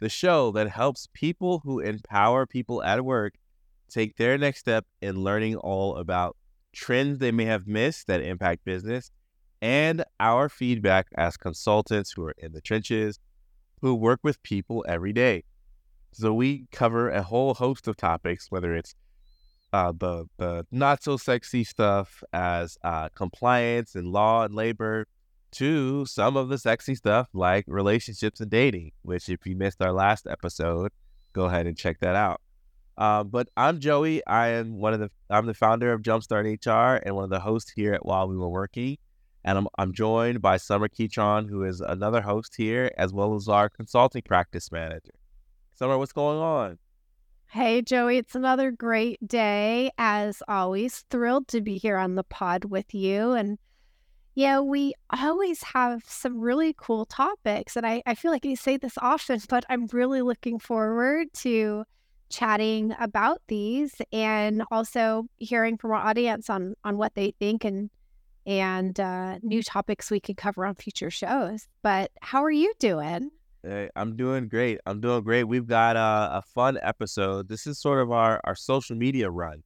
the show that helps people who empower people at work take their next step in learning all about trends they may have missed that impact business and our feedback as consultants who are in the trenches who work with people every day. So we cover a whole host of topics, whether it's uh, the the not so sexy stuff as uh, compliance and law and labor, to some of the sexy stuff like relationships and dating. Which, if you missed our last episode, go ahead and check that out. Uh, but I'm Joey. I am one of the I'm the founder of Jumpstart HR and one of the hosts here at While We Were Working. And I'm I'm joined by Sommer Keytron, who is another host here, as well as our consulting practice manager. Sommer, what's going on? Hey, Joey, it's another great day. As always, thrilled to be here on the pod with you. And yeah, we always have some really cool topics. And I, I feel like I say this often, but I'm really looking forward to chatting about these and also hearing from our audience on on what they think and and uh, new topics we could cover on future shows. But how are you doing? Hey, I'm doing great. I'm doing great. We've got a, a fun episode. This is sort of our, our social media run.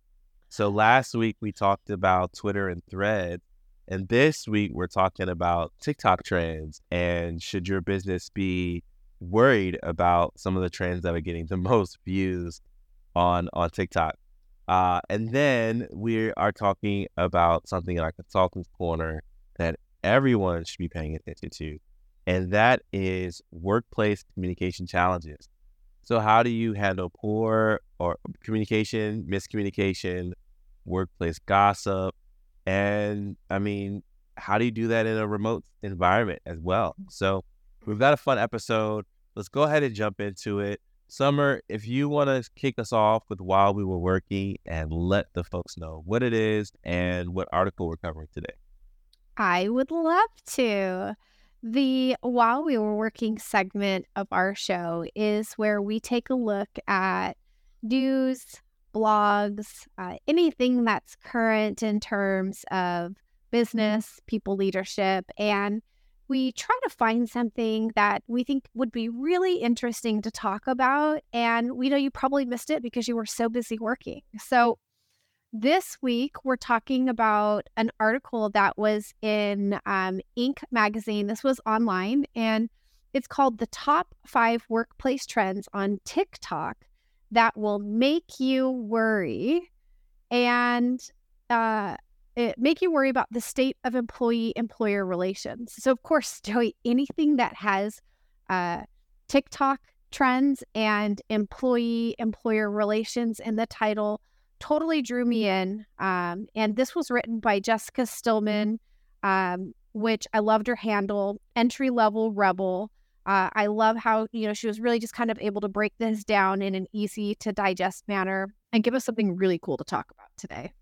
So last week we talked about Twitter and Thread, and this week we're talking about TikTok trends and should your business be worried about some of the trends that are getting the most views on on TikTok. Uh, and then we are talking about something in our consultants corner that everyone should be paying attention to, and that is workplace communication challenges. So, how do you handle poor or communication, miscommunication, workplace gossip, and I mean, how do you do that in a remote environment as well? Mm. So, we've got a fun episode let's go ahead and jump into it. Sommer, if you want to kick us off with while we were working and let the folks know what it is and what article we're covering today. I would love to. The while we were working segment of our show is where we take a look at news, blogs, uh, anything that's current in terms of business, people leadership, and we try to find something that we think would be really interesting to talk about. And we know you probably missed it because you were so busy working. So this week, we're talking about an article that was in um, Inc. magazine. This was online, and it's called The Top Five Workplace Trends on TikTok That Will Make You Worry. And uh, it make you worry about the state of employee employer relations. So, of course, Joey, anything that has uh, TikTok trends and employee employer relations in the title totally drew me in. Um, and this was written by Jessica Stillman, um, which I loved her handle, entry level rebel. Uh, I love how you know she was really just kind of able to break this down in an easy to digest manner and give us something really cool to talk about today.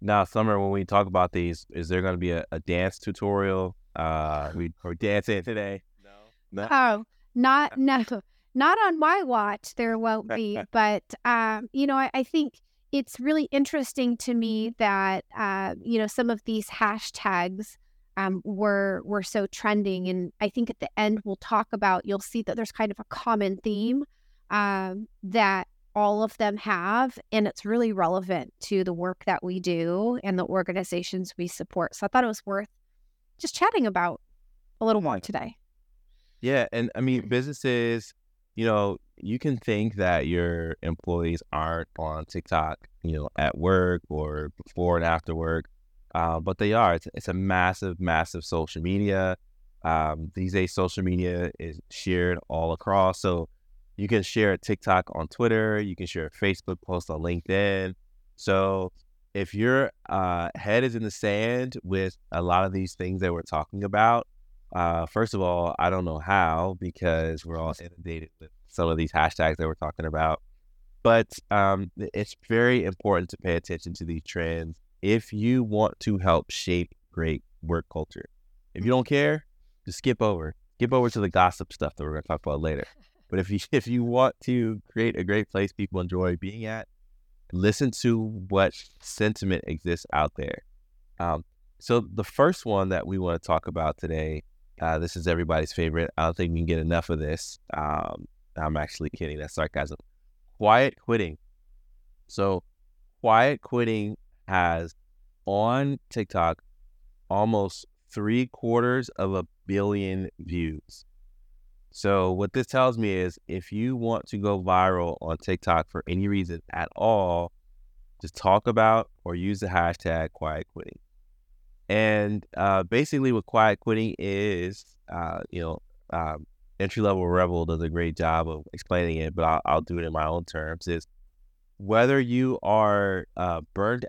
Now, Sommer, when we talk about these, is there going to be a, a, dance tutorial? Uh, we are dancing today. No, no. Oh, not no, not on my watch. There won't be, but um, you know, I, I, think it's really interesting to me that uh, you know some of these hashtags um, were were so trending, and I think at the end we'll talk about. You'll see that there's kind of a common theme um, that all of them have, and it's really relevant to the work that we do and the organizations we support. So I thought it was worth just chatting about a little more today. Yeah. And I mean, businesses, you know, you can think that your employees aren't on TikTok, you know, at work or before and after work, uh, but they are. It's, it's, a massive, massive social media. Um, these days, social media is shared all across. So you can share a TikTok on Twitter. You can share a Facebook post on LinkedIn. So if your uh, head is in the sand with a lot of these things that we're talking about, uh, first of all, I don't know how because we're all inundated with some of these hashtags that we're talking about. But um, it's very important to pay attention to these trends if you want to help shape great work culture. If you don't care, just skip over. Skip over to the gossip stuff that we're going to talk about later. But if you if you want to create a great place people enjoy being at, listen to what sentiment exists out there. Um, so the first one that we want to talk about today, uh, this is everybody's favorite. I don't think we can get enough of this. Um, I'm actually kidding. That's sarcasm. Quiet quitting. So, quiet quitting has on TikTok almost three quarters of a billion views. So, what this tells me is if you want to go viral on TikTok for any reason at all, just talk about or use the hashtag quiet quitting. And uh, basically, what quiet quitting is, uh, you know, um, entry level rebel does a great job of explaining it, but I'll, I'll, do it in my own terms. Is whether you are uh, burned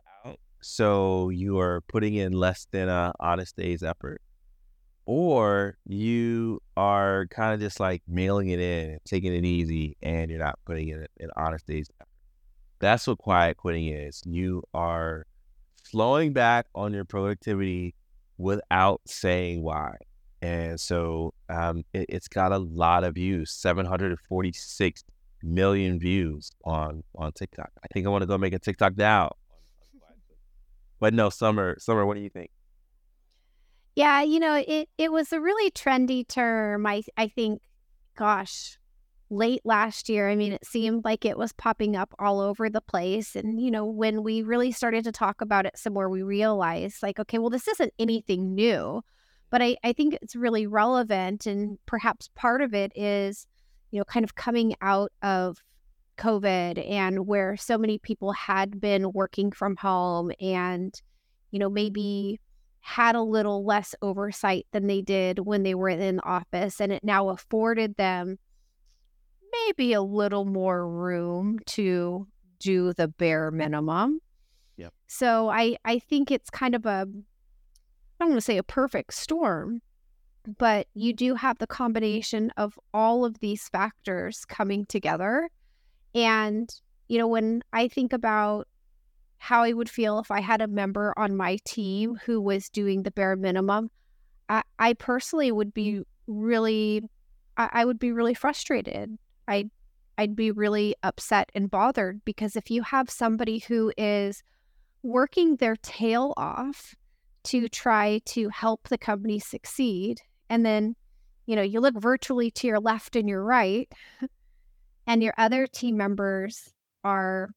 so you are putting in less than a honest day's effort, or you are kind of just like mailing it in, taking it easy, and you're not putting in an honest day's effort. That's what quiet quitting is. You are slowing back on your productivity without saying why. And so um, it, has got a lot of views, 746 million views on on TikTok. I think I want to go make a TikTok now. But no, Sommer, Sommer, what do you think? Yeah, you know, it it was a really trendy term. I I think, gosh, late last year. I mean, it seemed like it was popping up all over the place. And, you know, when we really started to talk about it some more, we realized, like, okay, well, this isn't anything new, but I, I think it's really relevant. And perhaps part of it is, you know, kind of coming out of COVID and where so many people had been working from home and, you know, maybe had a little less oversight than they did when they were in office. And it now afforded them maybe a little more room to do the bare minimum. Yep. So I I think it's kind of a I don't want to say a perfect storm, but you do have the combination of all of these factors coming together. And, you know, when I think about how I would feel if I had a member on my team who was doing the bare minimum, I, I personally would be mm-hmm. really, I, I would be really frustrated. I'd I'd be really upset and bothered because if you have somebody who is working their tail off to mm-hmm. try to help the company succeed and then you know you look virtually to your left and your right and your other team members are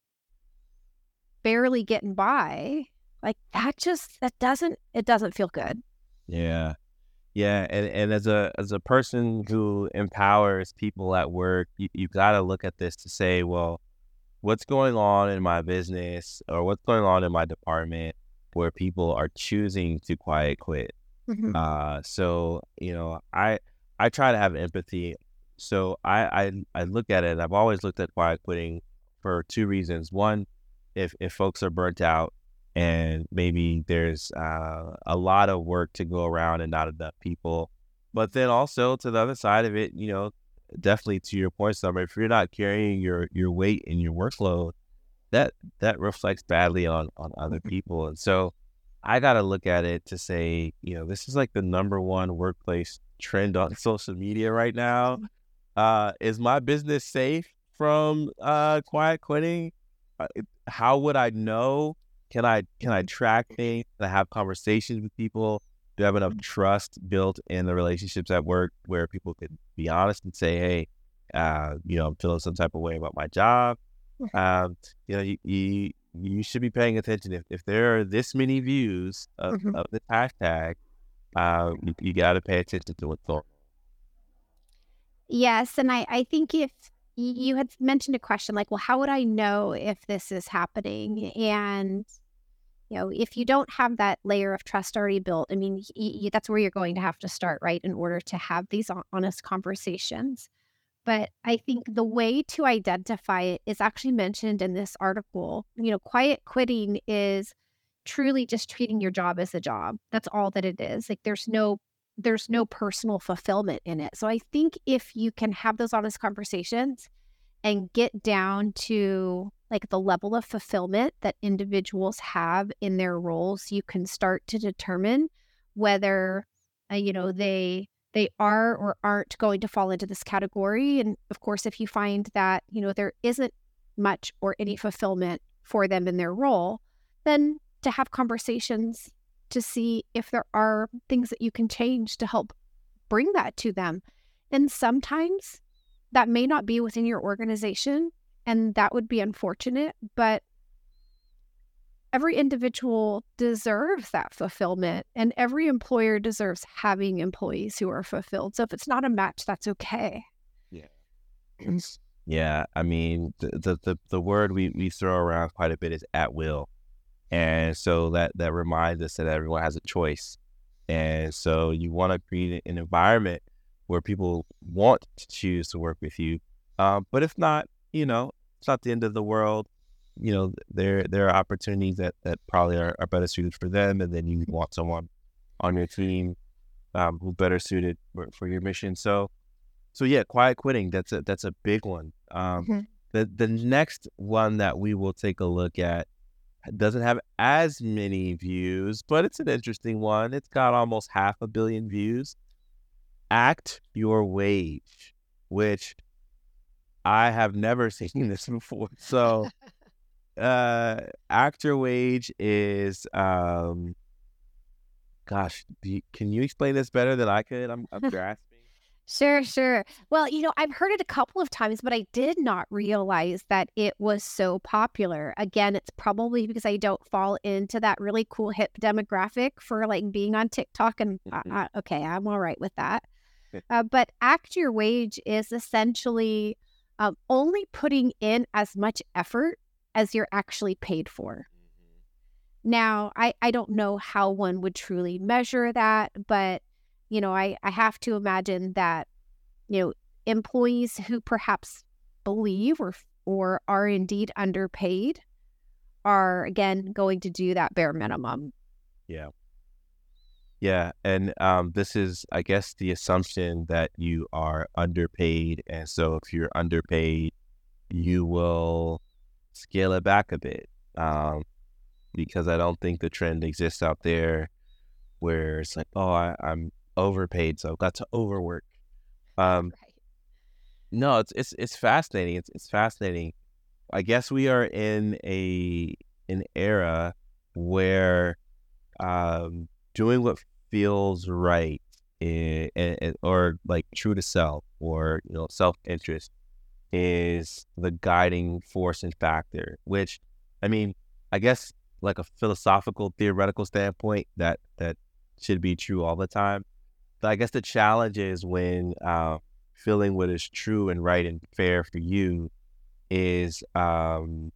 barely getting by like that just that doesn't it doesn't feel good yeah yeah, and, and as a as a person who empowers people at work, you, you got to look at this to say, well, what's going on in my business or what's going on in my department where people are choosing to quiet quit. Mm-hmm. Uh, so you know, I I try to have empathy. So I, I I look at it. I've always looked at quiet quitting for two reasons. One, if if folks are burnt out and maybe there's uh, a lot of work to go around and not enough people. But then also to the other side of it, you know, definitely to your point, Sommer, if you're not carrying your your weight and your workload, that that reflects badly on on other people. And so I got to look at it to say, you know, this is like the number one workplace trend on social media right now. Uh, is my business safe from uh, quiet quitting? Uh, how would I know? Can I can I track things? Can I have conversations with people? Do I have enough trust built in the relationships at work where people could be honest and say, "Hey, uh, you know, I'm feeling some type of way about my job." Um, you know, you, you you should be paying attention. If if there are this many views of, mm-hmm. of this hashtag, uh, you, you got to pay attention to what's going on. Yes, and I I think if you had mentioned a question like, well, how would I know if this is happening? And, you know, if you don't have that layer of trust already built, I mean, y- y- that's where you're going to have to start, right, in order to have these honest conversations. But I think the way to identify it is actually mentioned in this article. You know, quiet quitting is truly just treating your job as a job. That's all that it is. Like there's no there's no personal fulfillment in it. So I think if you can have those honest conversations and get down to like the level of fulfillment that individuals have in their roles, you can start to determine whether uh, you know they they are or aren't going to fall into this category. And of course, if you find that you know there isn't much or any fulfillment for them in their role, then to have conversations to see if there are things that you can change to help bring that to them. And sometimes that may not be within your organization, and that would be unfortunate, but every individual deserves that fulfillment and every employer deserves having employees who are fulfilled. So if it's not a match, that's okay. Yeah. yeah. I mean, the, the, the, the word we, we throw around quite a bit is at will. And so that, that reminds us that everyone has a choice. And so you want to create an environment where people want to choose to work with you. Um, but if not, you know, it's not the end of the world you know, there there are opportunities that, that probably are, are better suited for them, and then you want someone on your team um, who's better suited for, for, your mission. So, so yeah, quiet quitting that's a that's a big one. Um, mm-hmm. The the next one that we will take a look at doesn't have as many views, but it's an interesting one. It's got almost half a billion views. Act your wage, which I have never seen this before. So uh act your wage is um gosh you, can you explain this better than i could i'm, I'm grasping Sure, sure. Well, you know, I've heard it a couple of times, but I did not realize that it was so popular. Again, it's probably because I don't fall into that really cool hip demographic for like being on TikTok. And uh, okay, I'm all right with that. Uh, but Act Your Wage is essentially um, only putting in as much effort as you're actually paid for. Mm-hmm. Now, I, I don't know how one would truly measure that, but you know, I, I have to imagine that, you know, employees who perhaps believe or or are indeed underpaid are again going to do that bare minimum. Yeah. Yeah, and um, this is, I guess, the assumption that you are underpaid, and so if you're underpaid, you will scale it back a bit um, because I don't think the trend exists out there where it's like, oh, I, am overpaid, so got to overwork. Um, right. No, it's it's it's fascinating. It's it's fascinating. I guess we are in a an era where um, doing what feels right in, in, in, or like true to self or you know self interest is the guiding force and factor, which I mean, I guess like a philosophical theoretical standpoint that that should be true all the time. But I guess the challenge is when uh, feeling what is true and right and fair for you is um,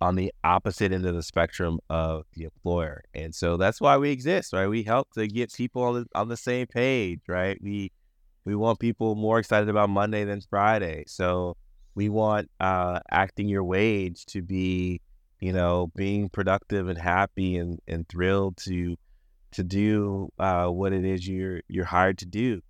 on the opposite end of the spectrum of the employer, and so that's why we exist, right? We help to get people on the, on the same page, right? We we want people more excited about Monday than Friday. So we want uh, acting your wage to be, you know, being productive and happy and, and thrilled to to do uh, what it is you're you're hired to do.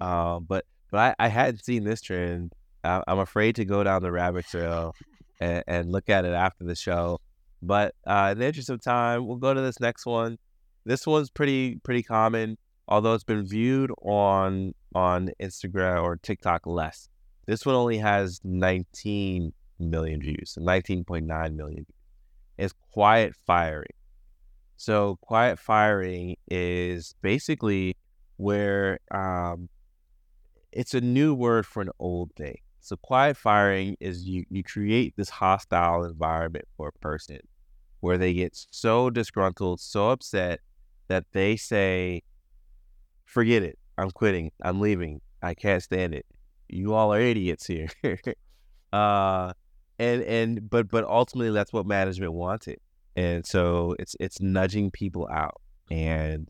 Uh, but but I, I hadn't seen this trend. I, am afraid to go down the rabbit trail and, and, look at it after the show. But uh, in the interest of time, we'll go to this next one. This one's pretty pretty common although it's been viewed on on Instagram or TikTok less. This one only has 19 million views, 19.9 million. It's quiet firing. So quiet firing is basically where um, it's a new word for an old thing. So quiet firing is you you create this hostile environment for a person where they get so disgruntled, so upset that they say, forget it. I'm quitting. I'm leaving. I can't stand it. You all are idiots here. uh, and and but but ultimately that's what management wanted, and so it's it's nudging people out. And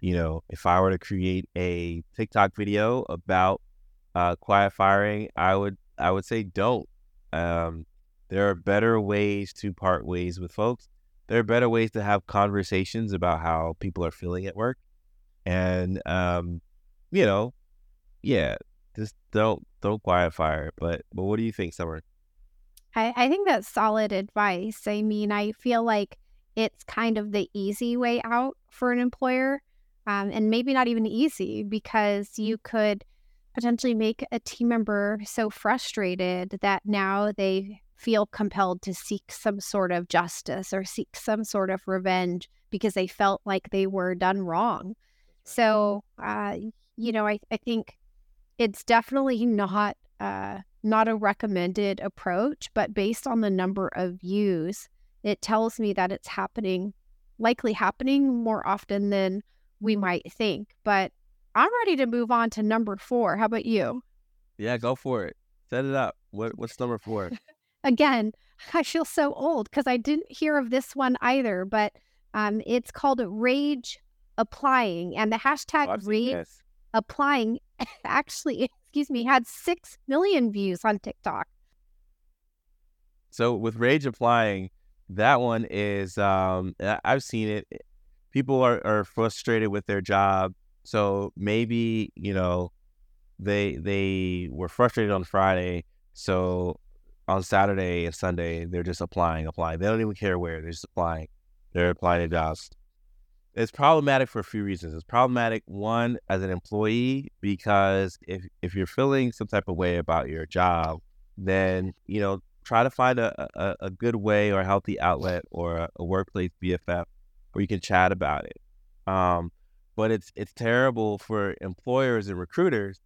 you know, if I were to create a TikTok video about uh, quiet firing, I would I would say don't. Um, there are better ways to part ways with folks. There are better ways to have conversations about how people are feeling at work and um, you know, yeah, just don't don't quiet fire. But but what do you think, Sommer? I, I think that's solid advice. I mean, I feel like it's kind of the easy way out for an employer, um, and maybe not even easy because you could potentially make a team member so frustrated that now they feel compelled to seek some sort of justice or seek some sort of revenge because they felt like they were done wrong. So, uh, you know, I, I think it's definitely not uh, not a recommended approach, but based on the number of views, it tells me that it's happening, likely happening more often than we might think. But I'm ready to move on to number four. How about you? Yeah, go for it. Set it up. What what's number four? Again, I feel so old because I didn't hear of this one either, but um, it's called Rage Applying, and the hashtag Oh, Rage. Applying actually, excuse me, had six million views on TikTok. So with rage applying, that one is um I've seen it. People are, are frustrated with their job. So maybe, you know, they they were frustrated on Friday. So on Saturday and Sunday, they're just applying, applying. They don't even care where, they're just applying. They're applying to jobs. It's problematic for a few reasons. It's problematic one as an employee because if if you're feeling some type of way about your job, then you know try to find a, a, a good way or a healthy outlet or a, a workplace BFF where you can chat about it. Um, but it's it's terrible for employers and recruiters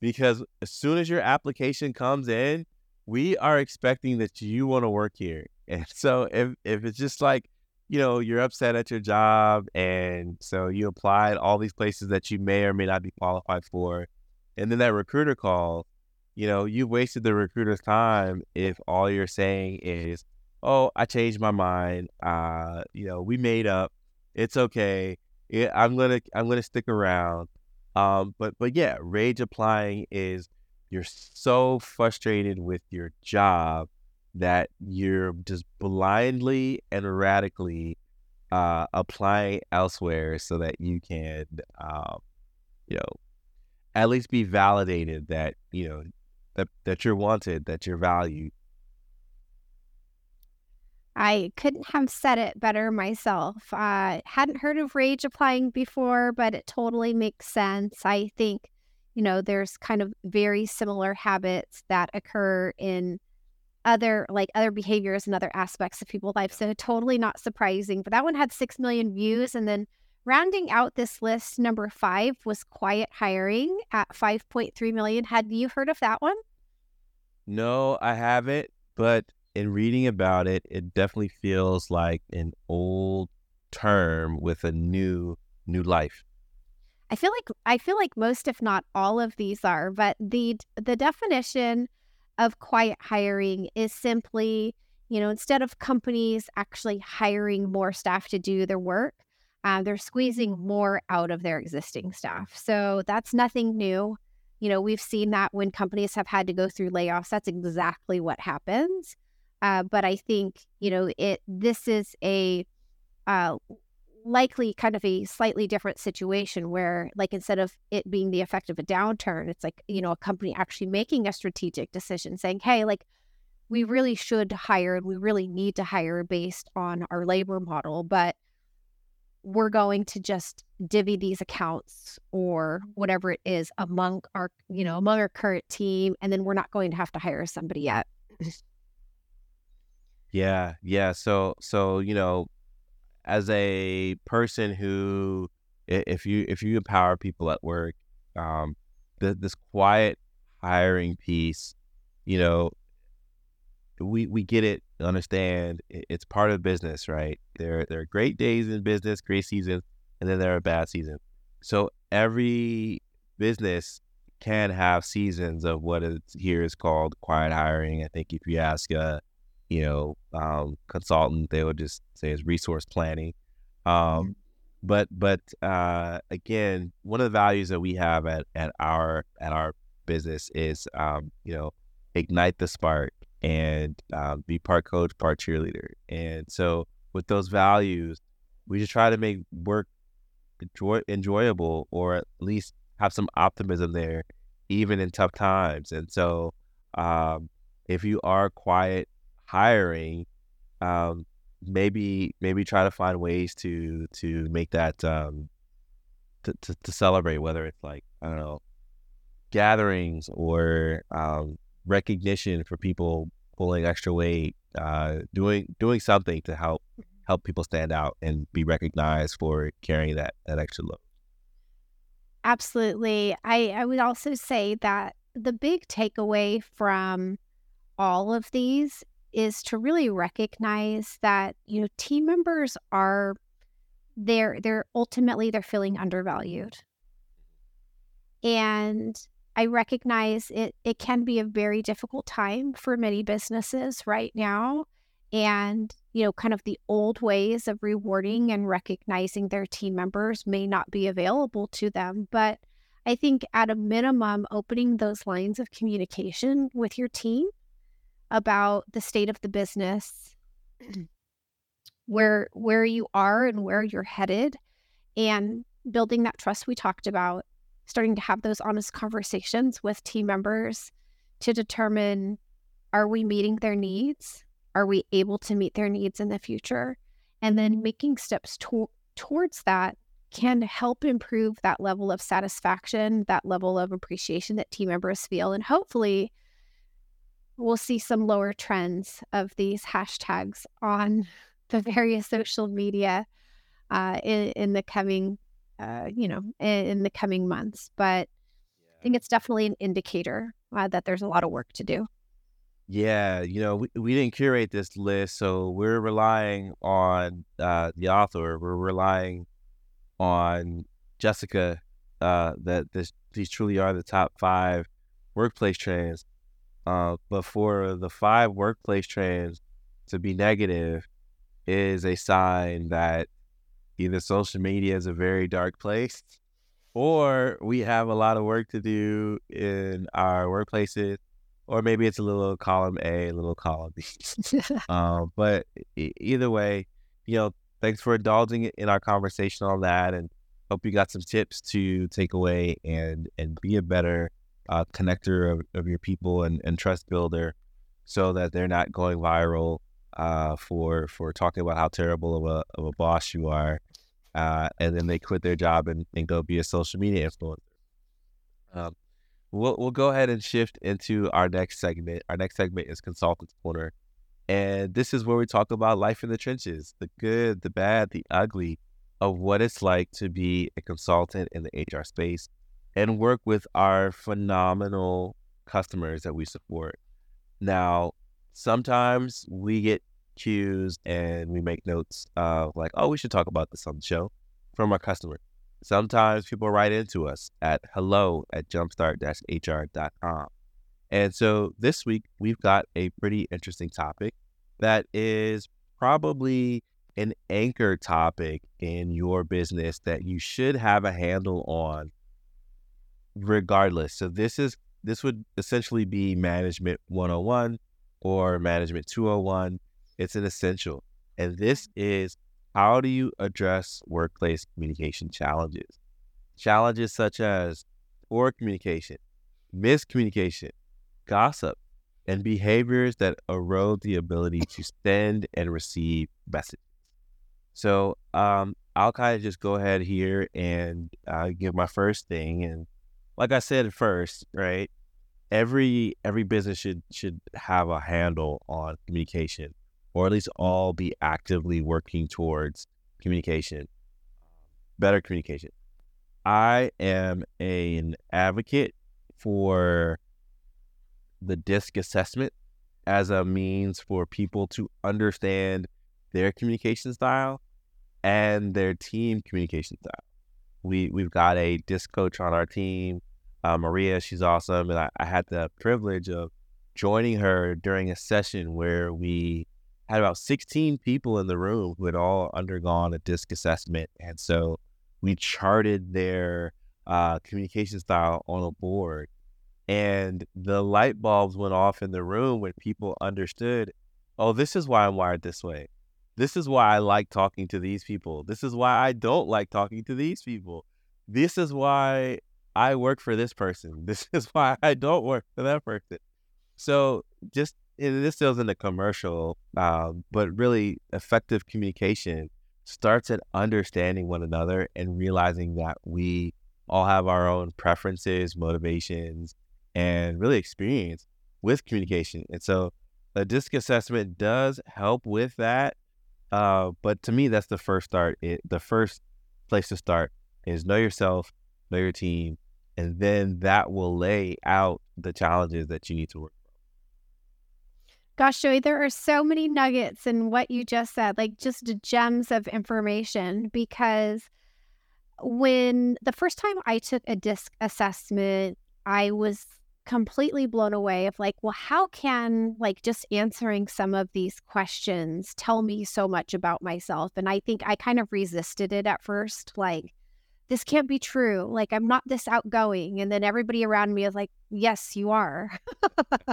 because as soon as your application comes in, we are expecting that you want to work here. And so if if it's just like you know you're upset at your job and so you applied all these places that you may or may not be qualified for, and then that recruiter calls you know, you wasted the recruiter's time if all you're saying is, "Oh, I changed my mind. Uh, you know, we made up. It's okay. Yeah, I'm gonna I'm gonna stick around." Um, but but yeah, rage applying is you're so frustrated with your job that you're just blindly and erratically uh, applying elsewhere so that you can, um, you know, at least be validated that you know that that you're wanted, that you're valued. I couldn't have said it better myself. Uh, hadn't heard of rage applying before, but it totally makes sense. I think, you know, there's kind of very similar habits that occur in other like other behaviors and other aspects of people's life. So totally not surprising. But that one had six million mm-hmm. views. And then rounding out this list, number five was quiet hiring at 5.3 million. Had you heard of that one? No, I haven't, but in reading about it, it definitely feels like an old term with a new new life. I feel like I feel like most, if not all of these are, but the the definition of quiet hiring is simply, you know, instead of companies actually hiring more staff to do their work, uh, they're squeezing more out of their existing staff. So that's nothing new. You know, we've seen that when companies have had to go through layoffs. That's exactly what happens. Uh, but I think you know it. This is a uh, likely kind of a slightly different situation where like instead of it being the effect of a downturn it's like you know a company actually making a strategic decision saying hey like we really should hire and we really need to hire based on our labor model but we're going to just divvy these accounts or whatever it is among our you know among our current team and then we're not going to have to hire somebody yet Yeah, yeah. So so you know, as a person who, if you if you empower people at work, um, th- this quiet hiring piece, you know, we we get it, understand it's part of business, right? There there are great days in business, great seasons, and then there are bad seasons. So every business can have seasons of what is here is called quiet hiring. I think if you ask a you know um, consultant, they would just say it's resource planning. Um, but but uh, again, one of the values that we have at, at our at our business is um, you know ignite the spark and um, be part coach, part cheerleader. And so with those values, we just try to make work enjoy, enjoyable or at least have some optimism there, even in tough times. And so um, if you are quiet hiring, um, maybe maybe try to find ways to to make that um, to, to, to celebrate, whether it's like I don't know gatherings or um, recognition for people pulling extra weight, uh, doing doing something to help help people stand out and be recognized for carrying that that extra load. Absolutely. I, I would also say that the big takeaway from all of these is to really recognize that you know team members are they're they're ultimately they're feeling undervalued. And i recognize it it can be a very difficult time for many businesses right now. And you know kind of the old ways of rewarding and recognizing their team members may not be available to them. But i think at a minimum opening those lines of communication with your team about the state of the business, where where you are and where you're headed, and building that trust we talked about, starting to have those honest conversations with team members to determine are we meeting their needs? Are we able to meet their needs in the future? And then making steps to- towards that can help improve that level of satisfaction, that level of appreciation that team members feel, and hopefully we'll see some lower trends of these hashtags on the various social media uh, in, in the coming, uh, you know, in, in, the coming months. But I think it's definitely an indicator uh, that there's a lot of work to do. Yeah, you know, we, we didn't curate this list, so we're relying on uh, the author. We're relying on Jessica uh, that this, these truly are the top five workplace trends. Uh, but for the five workplace trends to be negative is a sign that either social media is a very dark place or we have a lot of work to do in our workplaces or maybe it's a little column A, a little column B. um, but either way, you know, thanks for indulging in our conversation on that, and hope you got some tips to take away and and be a better uh, connector of, of your people and, and trust builder so that they're not going viral uh, for for talking about how terrible of a, of a boss you are. Uh, and then they quit their job and, and go be a social media influencer. Um, we'll, we'll go ahead and shift into our next segment. Our next segment is Consultants Corner. And this is where we talk about life in the trenches the good, the bad, the ugly of what it's like to be a consultant in the HR space and work with our phenomenal customers that we support. Now, sometimes we get cues and we make notes of like, oh, we should talk about this on the show from our customer. Sometimes people write into us at hello at jumpstart-hr.com. And so this week we've got a pretty interesting topic that is probably an anchor topic in your business that you should have a handle on regardless. So this is this would essentially be management 101 or management 201. It's an essential. And this is how do you address workplace communication challenges? Challenges such as poor communication, miscommunication, gossip, and behaviors that erode the ability to send and receive messages. So um, I'll kind of just go ahead here and uh, give my first thing, and like I said at first, right? Every every business should should have a handle on communication, or at least all be actively working towards communication, better communication. I am a, an advocate for the DISC assessment as a means for people to understand their communication style and their team communication style we we've got a disc coach on our team, uh, Maria. She's awesome, and I, I, had the privilege of joining her during a session where we had about 16 people in the room who had all undergone a disc assessment, and so we charted their uh, communication style on a board. And the light bulbs went off in the room when people understood, oh, this is why I'm wired this way this is why I like talking to these people. This is why I don't like talking to these people. This is why I work for this person. This is why I don't work for that person. So just this isn't a commercial, um, but really effective communication starts at understanding one another and realizing that we all have our own preferences, motivations, and really experience with communication. And so a disc assessment does help with that uh, but to me, that's the first start. It, the first place to start is know yourself, know your team, and then that will lay out the challenges that you need to work. Gosh, Joey, there are so many nuggets in what you just said, like just gems of information. Because when the first time I took a disc assessment, I was completely blown away of like, well, how can like just answering some of these questions tell me so much about myself? And I think I kind of resisted it at first, like, this can't be true. Like, I'm not this outgoing. And then everybody around me is like, yes, you are.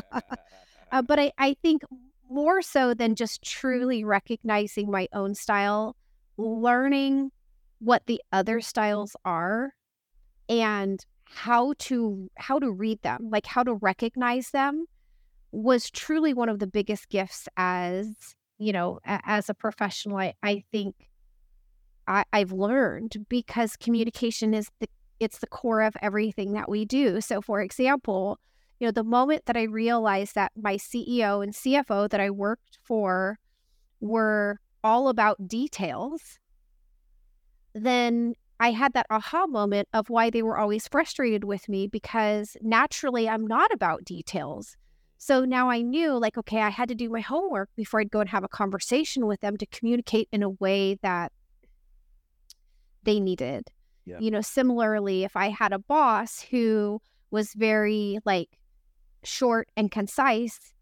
uh, but I, I think more so than just truly recognizing my own style, learning what the other styles are and how to how to read them like how to recognize them was truly one of the biggest gifts as you know as a professional I, I think I, i've learned because mm-hmm. communication is the it's the core of everything that we do so for example you know the moment that i realized that my ceo and cfo that i worked for were all about details then I had that aha moment of why they were always frustrated with me because naturally I'm not about details. So now I knew, like, okay, I had to do my homework before I'd go and have a conversation with them to communicate in a way that they needed. Yeah. You know, similarly, if I had a boss who was very like short and concise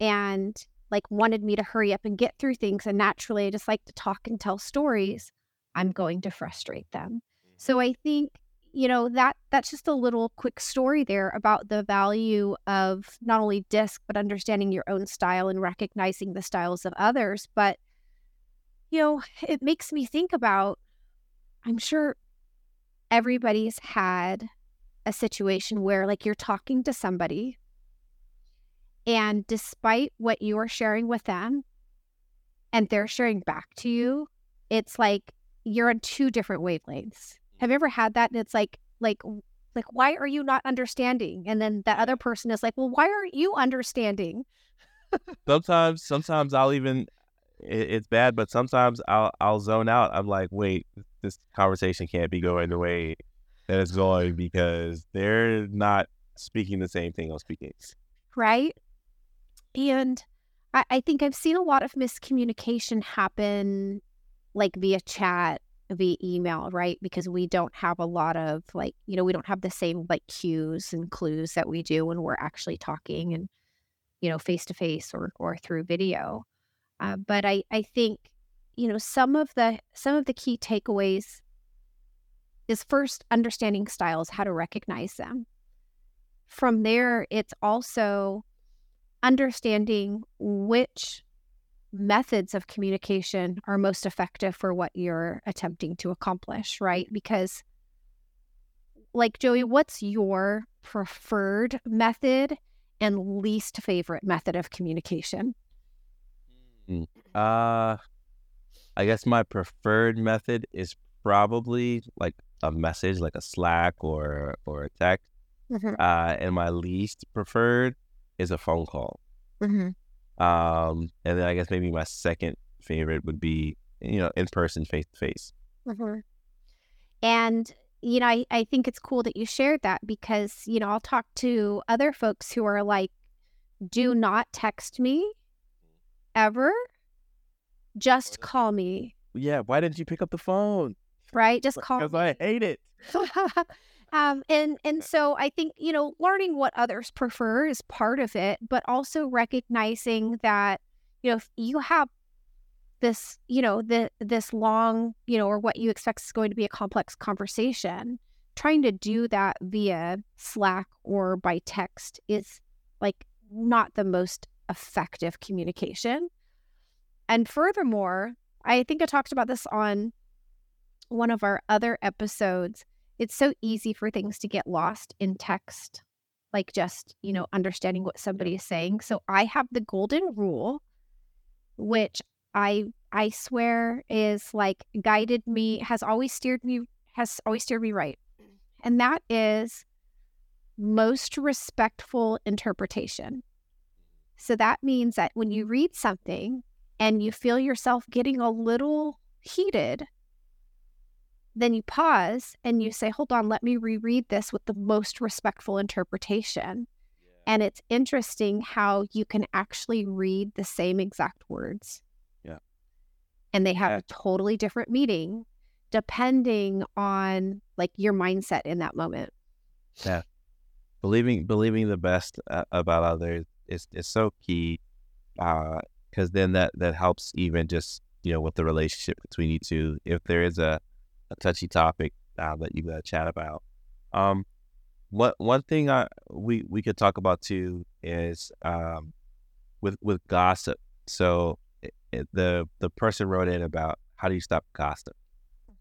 and like wanted me to hurry up and get through things, and naturally I just like to talk and tell stories, I'm going to frustrate them. Mm-hmm. So I think you know that that's just a little quick story there about the value of not only disc but understanding your own style and recognizing the styles of others but you know it makes me think about i'm sure everybody's had a situation where like you're talking to somebody and despite what you're sharing with them and they're sharing back to you it's like you're on two different wavelengths. Have you ever had that? And it's like, like, like, why are you not understanding? And then that other person is like, well, why aren't you understanding? sometimes, sometimes I'll even, it, it's bad, but sometimes I'll, I'll zone out. I'm like, wait, this conversation can't be going the way that it's going because they're not speaking the same thing I'm speaking. Right. And I, I think I've seen a lot of miscommunication happen like via chat, via email, right? Because we don't have a lot of like, you know, we don't have the same like cues and clues that we do when we're actually talking and, you know, face to face or or through video. Uh, but I I think, you know, some of the some of the key takeaways is first understanding styles, how to recognize them. From there, it's also understanding which methods of communication are most effective for what you're attempting to accomplish, right? Because, like, Joey, what's your preferred method and least favorite method of communication? Hmm, uh, I guess my preferred method is probably like a message, like a Slack or or a text. Mm-hmm. Uh, and my least preferred is a phone call. Mm-hmm. Um, and then I guess maybe my second favorite would be, you know, in person, face to face. And, you know, I, I think it's cool that you shared that because, you know, I'll talk to other folks who are like, do not text me ever. Just call me. Yeah. Why didn't you pick up the phone? Right. Just call Because I hate it. Um, and and so I think you know learning what others prefer is part of it, but also recognizing that you know if you have this you know the this long you know or what you expect is going to be a complex conversation, trying to do that via Slack or by text is like not the most effective communication. And furthermore, I think I talked about this on one of our other episodes it's so easy for things to get lost in text, like just, you know, understanding what somebody is saying. So I have the golden rule, which I I swear is like guided me, has always steered me, has always steered me right. And that is most respectful interpretation. So that means that when you read something and you feel yourself getting a little heated, then you pause and you say, hold on, let me reread this with the most respectful interpretation. And it's interesting how you can actually read the same exact words. Yeah. And they have Yeah. a totally different meaning depending on like your mindset in that moment. Yeah. Believing believing the best uh, about others is is so key because then that that helps even just you know with the relationship between you two if there is a, a touchy topic uh, that you gotta chat about. Um what one thing I we we could talk about too is um with with gossip. So it, it- the the person wrote in about how do you stop gossip?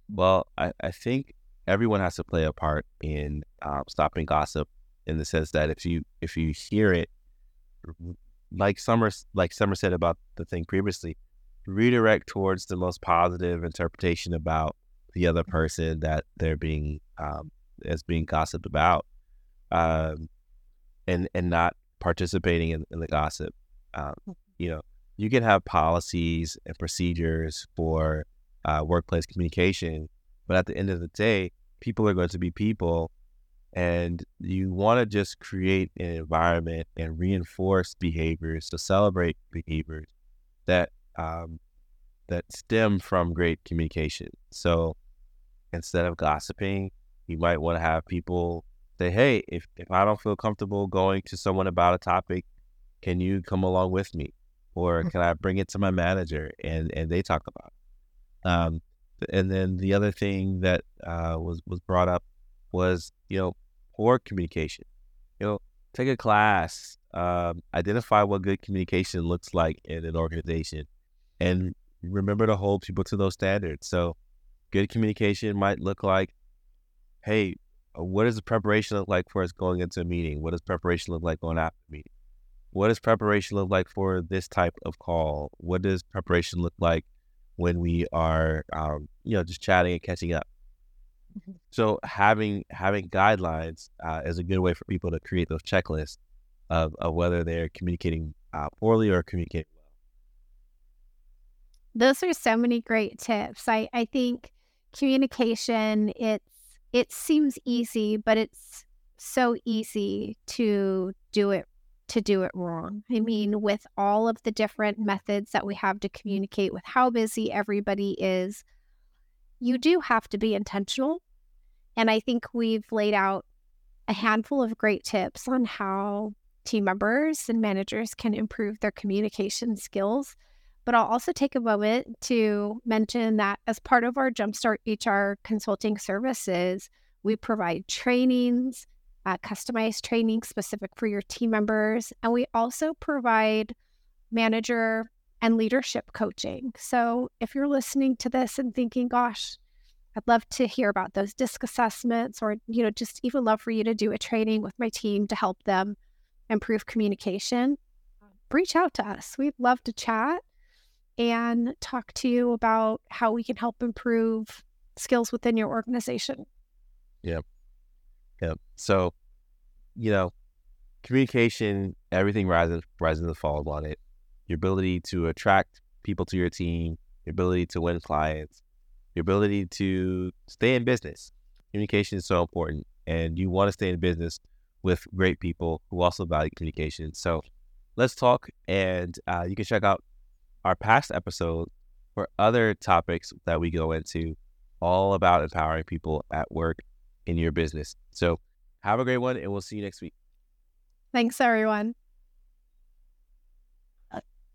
Well I, I think everyone has to play a part in um, stopping gossip in the sense that if you if you hear it, like Sommer like Sommer said about the thing previously, redirect towards the most positive interpretation about the other person that they're being um, as being gossiped about, um, and and not participating in, in the gossip. Um, you know, you can have policies and procedures for uh, workplace communication, but at the end of the day, people are going to be people and you want to just create an environment and reinforce behaviors to celebrate behaviors that um, that stem from great communication. So instead of gossiping, you might want to have people say, "Hey, if if I don't feel comfortable going to someone about a topic, can you come along with me, or can I bring it to my manager and and they talk about it?" Um, and then the other thing that uh, was was brought up was you know poor communication. You know, take a class, um, identify what good communication looks like in an organization, and remember to hold people to those standards. So, good communication might look like, hey, what does the preparation look like for us going into a meeting? What does preparation look like going after a meeting? What does preparation look like for this type of call? What does preparation look like when we are, um, you know, just chatting and catching up? So having having guidelines uh, is a good way for people to create those checklists of, of whether they're communicating uh, poorly or communicating well. Those are so many great tips. I, I think communication it's it seems easy, but it's so easy to do it to do it wrong. I mean, with all of the different methods that we have to communicate with how busy everybody is, you do have to be intentional. And I think we've laid out a handful of great tips on how team members and managers can improve their communication skills. But I'll also take a moment to mention that as part of our Jumpstart HR consulting services, we provide trainings, uh, customized training specific for your team members. And we also provide manager and leadership coaching. So if you're listening to this and thinking, gosh, I'd love to hear about those DISC assessments or, you know, just even love for you to do a training with my team to help them improve communication, reach out to us. We'd love to chat and talk to you about how we can help improve skills within your organization. Yep. Yep. So, you know, communication, everything rises rises and falls on it. Your ability to attract people to your team, your ability to win clients, your ability to stay in business. Communication is so important, and you want to stay in business with great people who also value communication. So, let's talk, and uh, you can check out our past episode for other topics that we go into, all about empowering people at work in your business. So, have a great one, and we'll see you next week. Thanks, everyone.